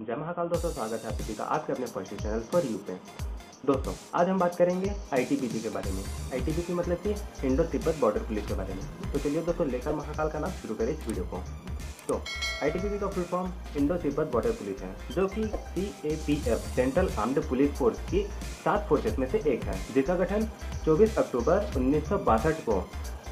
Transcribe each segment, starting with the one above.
जय महाकाल दोस्तों, स्वागत है आप सभी का आपके अपने फ़र्स्ट चैनल फॉर यू पे दोस्तों, आज हम बात करेंगे आईटीबीपी के बारे में। आईटीबीपी मतलब कि इंडो तिब्बत बॉर्डर पुलिस के बारे में। तो चलिए दोस्तों, लेकर महाकाल का नाम शुरू करें इस वीडियो को। तो आईटीबीपी का full form Indo Tibet border police है, जो कि C A P F central armed police force की सात फोर्सेस में से एक है, जिसका गठन 24 अक्टूबर उन्नीस सौ बासठ को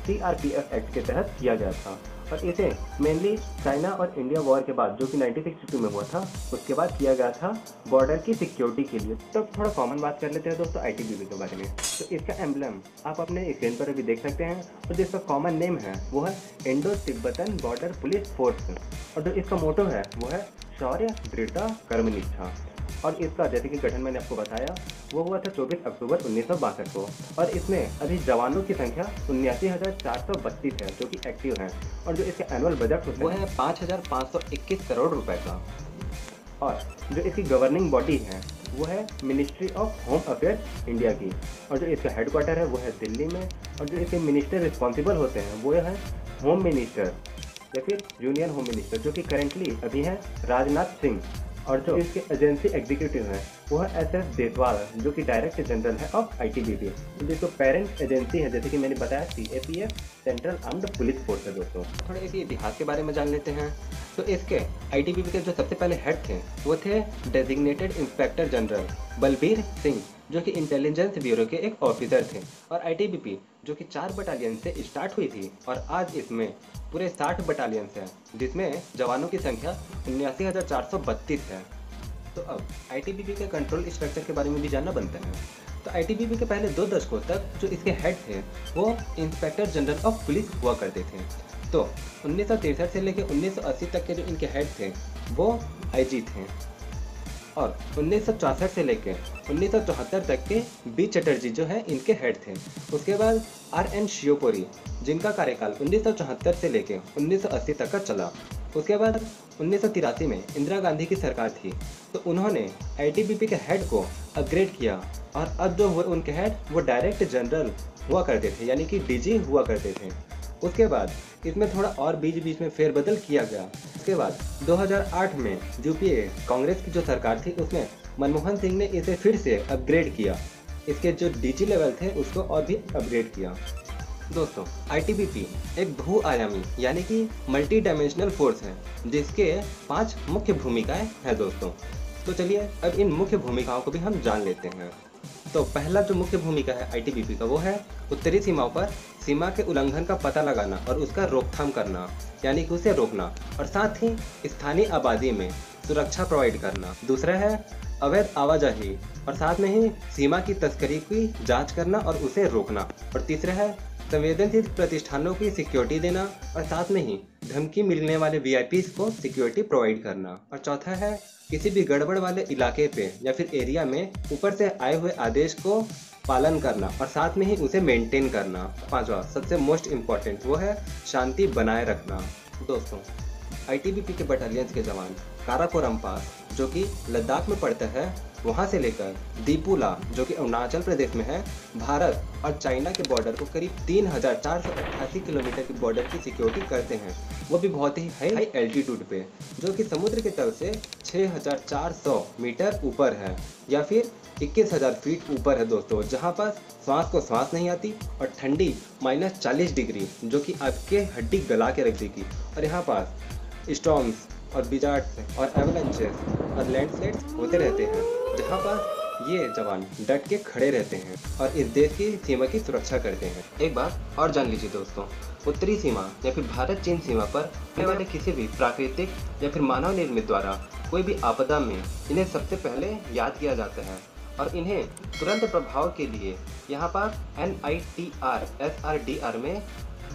C R P F act के तहत किया गया था। और इसे मेनली चाइना और इंडिया वॉर के बाद, जो कि 1962 में हुआ था, उसके बाद किया गया था बॉर्डर की सिक्योरिटी के लिए। तो थोड़ा कॉमन बात कर लेते हैं दोस्तों आई टी के बारे में। तो इसका एम्बलम आप अपने स्क्रीन पर भी देख सकते हैं। और जिसका कॉमन नेम है, वो है Indo Tibetan border police force और जो इसका मोटो है, वो है शौर्य दृढ़ता कर्मनिष्ठा और इसका जैसे कि गठन मैंने आपको बताया वो हुआ था 24 अक्टूबर उन्नीस सौ बासठ को। और इसमें अभी जवानों की संख्या उन्यासी हज़ार चार सौ बत्तीस है जो कि एक्टिव हैं। और जो इसके एनुअल बजट वो है पाँच हज़ार पाँच सौ इक्कीस करोड़ रुपए का। और जो इसकी गवर्निंग बॉडी है वो है ministry of home affairs India की। और जो इसका हेडक्वार्टर है वो है दिल्ली में। और जो इसके मिनिस्टर रिस्पॉन्सिबल होते हैं वो है होम मिनिस्टर या फिर यूनियन होम मिनिस्टर जो कि करेंटली अभी है राजनाथ सिंह। और जो इसके एजेंसी एग्जीक्यूटिव हैं वो है एस एस देसवाल जो कि डायरेक्टर जनरल है of I T B P जिसको पेरेंट एजेंसी है जैसे कि मैंने बताया C A P F central armed police force है दोस्तों। थोड़ा इसी इतिहास के बारे में जान लेते हैं। तो इसके आई टी बी पी के जो सबसे पहले हेड थे वो थे designated inspector general Balbir Singh जो कि इंटेलिजेंस ब्यूरो के एक ऑफिसर थे। और आईटीबीपी जो कि चार बटालियन से स्टार्ट हुई थी और आज इसमें पूरे साठ बटालियन हैं, जिसमें जवानों की संख्या उन्यासी है। तो अब आई के कंट्रोल स्ट्रक्चर के बारे में भी जानना बनता है। तो आई के पहले दो दशकों तक जो इसके हेड थे, वो इंस्पेक्टर जनरल ऑफ़ पुलिस हुआ करते थे। तो उन्नीस से लेकर 1980 तक के जो इनके हेड थे, वो आईजी थे। और उन्नीस से लेकर उन्नीस तक के बी चटर्जी जो है, इनके हेड थे। उसके बाद आर एन शिवपुरी जिनका कार्यकाल उन्नीस सौ चौहत्तर से लेकर 1980 तक का चला। उसके बाद उन्नीस सौ तिरासी में इंदिरा गांधी की सरकार थी तो उन्होंने आई के हेड को अपग्रेड किया और अब जो हुए उनके हेड वो डायरेक्ट जनरल हुआ करते थे, यानी कि डीजी हुआ करते थे। उसके बाद इसमें थोड़ा और बीच बीच में फेरबदल किया गया। उसके बाद 2008 में यूपीए कांग्रेस की जो सरकार थी उसमें मनमोहन सिंह ने इसे फिर से अपग्रेड किया। इसके जो डीजी लेवल थे, उसको और भी अपग्रेड किया। दोस्तों आईटीबीपी एक बहु आयामी, यानी कि मल्टी डायमेंशनल फोर्स है, जिसके पाँच मुख्य भूमिकाएँ हैं, दोस्तों। तो चलिए, अब इन मुख्य भूमिकाओं को भी हम जान लेते हैं। तो पहला जो मुख्य भूमिका है आईटीबीपी का, वो है उत्तरी सीमाओं पर सीमा के उल्लंघन का पता लगाना और उसका रोकथाम करना, यानी कि उसे रोकना, और साथ ही स्थानीय आबादी में सुरक्षा प्रोवाइड करना। दूसरा है अवैध आवाजाही, और साथ में ही सीमा की तस्करी की जाँच करना और उसे रोकना। और तीसरा है संवेदनशील प्रतिष्ठानों की सिक्योरिटी देना, और साथ में ही धमकी मिलने वाले वी को सिक्योरिटी प्रोवाइड करना। और चौथा है किसी भी गड़बड़ वाले इलाके पे या फिर एरिया में ऊपर से आए हुए आदेश को पालन करना और साथ में ही उसे मेंटेन करना। पांचवा, सबसे मोस्ट इंपॉर्टेंट वो है शांति बनाए रखना। दोस्तों आईटीबीपी के बटालियंस के जवान काराकोरम पास जो कि लद्दाख में पड़ता है वहाँ से लेकर दीपुला, जो कि अरुणाचल प्रदेश में है, भारत और चाइना के बॉर्डर को करीब तीन हज़ार चार सौ अट्ठासी किलोमीटर की बॉर्डर की सिक्योरिटी करते हैं। वो भी बहुत ही हाई हाई एल्टीट्यूड पे, जो कि समुद्र के तल से 6400 मीटर ऊपर है, या फिर 21000 फीट ऊपर है दोस्तों, जहाँ पर सांस को सांस नहीं आती और ठंडी माइनस चालीस डिग्री, जो कि आपके हड्डी गला के रख देगी। और यहाँ पास स्टॉम्स और बिजार्ट्स और एवलेंचेस और लैंडस्लाइड्स होते रहते हैं। जहाँ पर ये जवान डट के खड़े रहते हैं और इस देश की सीमा की सुरक्षा करते हैं। एक बात और जान लीजिए दोस्तों, उत्तरी सीमा या फिर भारत चीन सीमा पर होने वाले किसी भी प्राकृतिक या फिर मानव निर्मित द्वारा कोई भी आपदा में इन्हें सबसे पहले याद किया जाता है और इन्हें तुरंत प्रभाव के लिए यहाँ पर N I T R S R D R में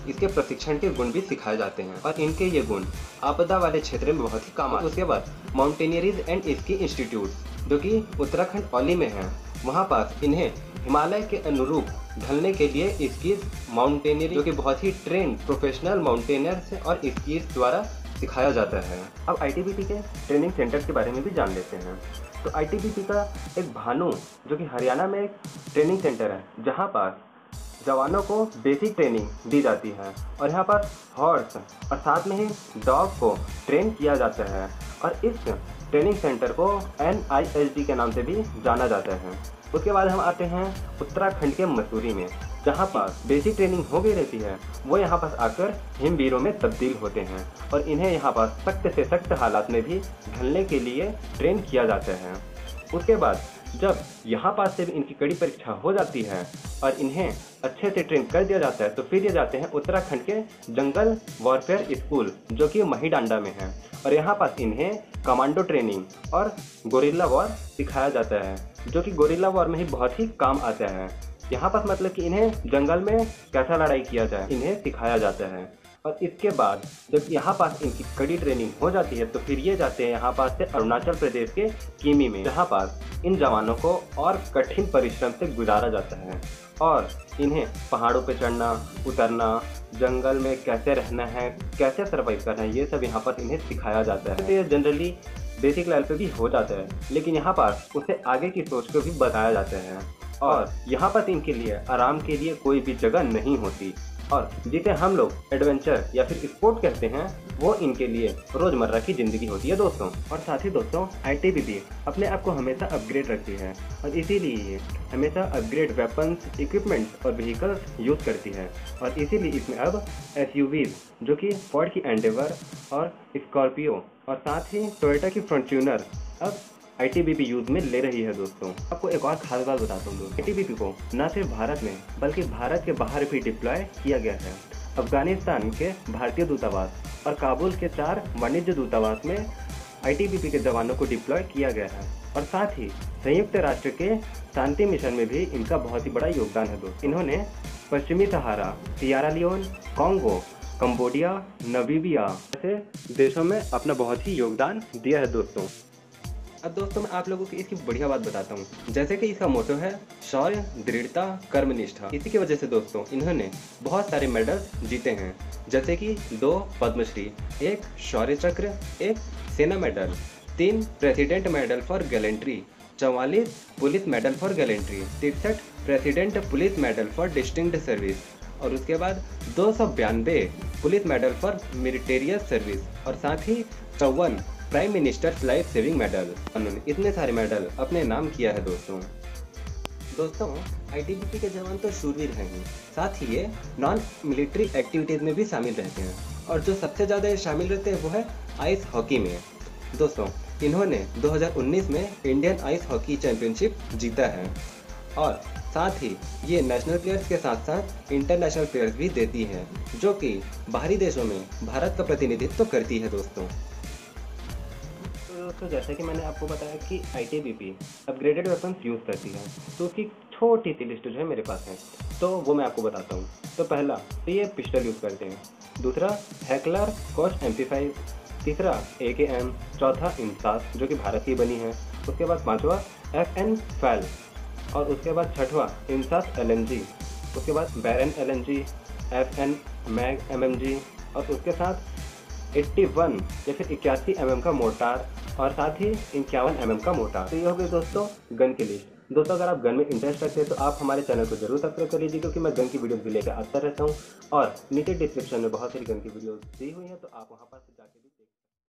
इसके प्रशिक्षण के गुण भी सिखाए जाते हैं और इनके ये गुण आपदा वाले क्षेत्र में बहुत ही काम आते हैं। उसके बाद माउंटेनियरीज एंड इसकी इंस्टीट्यूट जो कि उत्तराखंड औली में है। वहाँ पास इन्हें हिमालय के अनुरूप ढलने के लिए स्कीज माउंटेनियरिंग, जो कि बहुत ही ट्रेंड प्रोफेशनल माउंटेनर्स और स्कीज द्वारा सिखाया जाता है। अब आई के ट्रेनिंग सेंटर के बारे में भी जान लेते हैं। तो आई का एक भानु, जो कि हरियाणा में एक ट्रेनिंग सेंटर है, जहाँ पर जवानों को बेसिक ट्रेनिंग दी जाती है। और यहाँ पर हॉर्स और साथ में ही डॉग को ट्रेन किया जाता है। और इस ट्रेनिंग सेंटर को एन के नाम से भी जाना जाता है। उसके बाद हम आते हैं उत्तराखंड के मसूरी में, जहाँ पास बेसिक ट्रेनिंग हो गई रहती है। वो यहाँ पास आकर हिमवीरों में तब्दील होते हैं और इन्हें यहाँ पास सख्त से सख्त हालात में भी ढलने के लिए ट्रेन किया जाता है। उसके बाद जब यहाँ पास से भी इनकी कड़ी परीक्षा हो जाती है और इन्हें अच्छे से ट्रेन कर दिया जाता है तो फिर ये जाते हैं उत्तराखंड के जंगल वॉरफेयर स्कूल जो कि महिडांडा में है। और यहाँ पास इन्हें कमांडो ट्रेनिंग और गोरिल्ला वॉर सिखाया जाता है, जो कि गोरिल्ला वॉर में ही बहुत ही काम आता है। यहाँ पास मतलब कि इन्हें जंगल में कैसा लड़ाई किया जाए, इन्हें सिखाया जाता है। और इसके बाद जब यहाँ पास इनकी कड़ी ट्रेनिंग हो जाती है तो फिर ये जाते हैं यहाँ पास से अरुणाचल प्रदेश के किमी में, जहाँ पास इन जवानों को और कठिन परिश्रम से गुजारा जाता है। और इन्हें पहाड़ों पर चढ़ना, उतरना, जंगल में कैसे रहना है, कैसे सर्वाइव करना है, ये सब यहाँ पर इन्हें सिखाया जाता है। तो ये जनरली बेसिक लेवल पे भी हो जाता है, लेकिन यहाँ पर उसे आगे की सोच को भी बताया जाता है। और यहाँ पर इनके लिए, आराम के लिए कोई भी जगह नहीं होती। और जिसे हम लोग एडवेंचर या फिर स्पोर्ट कहते हैं, वो इनके लिए रोज़मर्रा की ज़िंदगी होती है दोस्तों। और साथ ही दोस्तों आई भी अपने आप को हमेशा अपग्रेड रखती है और इसीलिए हमेशा अपग्रेड वेपन्स इक्विपमेंट्स और व्हीकल्स यूज़ करती है। और इसीलिए इसमें अब एस जो कि फोर्ड की एंडेवर और स्कॉर्पियो और साथ ही टोयोटा की फ्रंट्यूनर अब आई यूज़ में ले रही है दोस्तों। आपको एक और खास बात बताता हूँ आई को न सिर्फ़ भारत में, बल्कि भारत के बाहर भी डिप्लॉय किया गया है। अफ़गानिस्तान के भारतीय दूतावास और काबुल के चार वाणिज्य दूतावास में आईटीबीपी के जवानों को डिप्लॉय किया गया है। और साथ ही संयुक्त राष्ट्र के शांति मिशन में भी इनका बहुत ही बड़ा योगदान है दोस्तों। इन्होंने पश्चिमी Sahara, Sierra Leone Congo Cambodia Namibia जैसे देशों में अपना बहुत ही योगदान दिया है दोस्तों। अब दोस्तों, मैं आप लोगों को इसकी बढ़िया बात बताता हूँ। जैसे कि इसका मोटो है, शौर्य, दृढ़ता, कर्मनिष्ठा। इसी की वजह से दोस्तों, इन्होंने बहुत सारे मेडल्स जीते हैं। जैसे कि दो पद्मश्री, एक शौर्य चक्र, एक सेना मेडल तीन प्रेसिडेंट मेडल फॉर गैलेंट्री चौवालीस पुलिस मेडल फॉर गैलेंट्री तिरसठ president police medal for distinguished service और उसके बाद दो police medal for meritorious service और साथ ही चौवन prime minister life saving medal उन्होंने इतने सारे मेडल अपने नाम किया है दोस्तों। दोस्तों आईटीबीपी के जवान तो शूरवीर हैं ही। साथ ही ये नॉन मिलिट्री एक्टिविटीज़ में भी शामिल रहते हैं। और जो सबसे ज़्यादा शामिल रहते हैं वो है आइस हॉकी में। दोस्तों, इन्होंने 2019 में इंडियन आइस हॉकी चैंपियनशिप जीता है। और साथ ही ये नेशनल प्लेयर्स के साथ साथ इंटरनेशनल प्लेयर्स भी देती है, जो कि बाहरी देशों में भारत का प्रतिनिधित्व करती है दोस्तों। दोस्तों जैसा कि मैंने आपको बताया कि आई अपग्रेडेड वेपन्स यूज़ करती है तो उसकी छोटी सी लिस्ट जो है मेरे पास है। तो वो मैं आपको बताता हूँ। तो पहला तो ये पिस्टल यूज़ करते हैं। दूसरा हैकलर कॉस्ट एम्पलीफाइव तीसरा ए के एम चौथा, इंसास, जो कि भारत की बनी है। उसके बाद पाँचवा एफ़ एन फैल और उसके बाद छठवा, इंसास एल एन जी उसके बाद Barrett L N G F N MAG M M G और उसके साथ 81 या फिर इक्यासी एम का मोटार और साथ ही इक्यावन एम का मोटा। तो ये हो गई दोस्तों गन की लिस्ट दोस्तों, अगर आप गन में इंटरेस्ट रखते हैं तो आप हमारे चैनल को ज़रूर सब्सक्राइब कर लीजिए, क्योंकि मैं गन की वीडियोस भी लेकर आता रहता हूँ। और नीचे डिस्क्रिप्शन में बहुत सारी गन की वीडियोस दी हुई हैं तो आप वहाँ पर जाके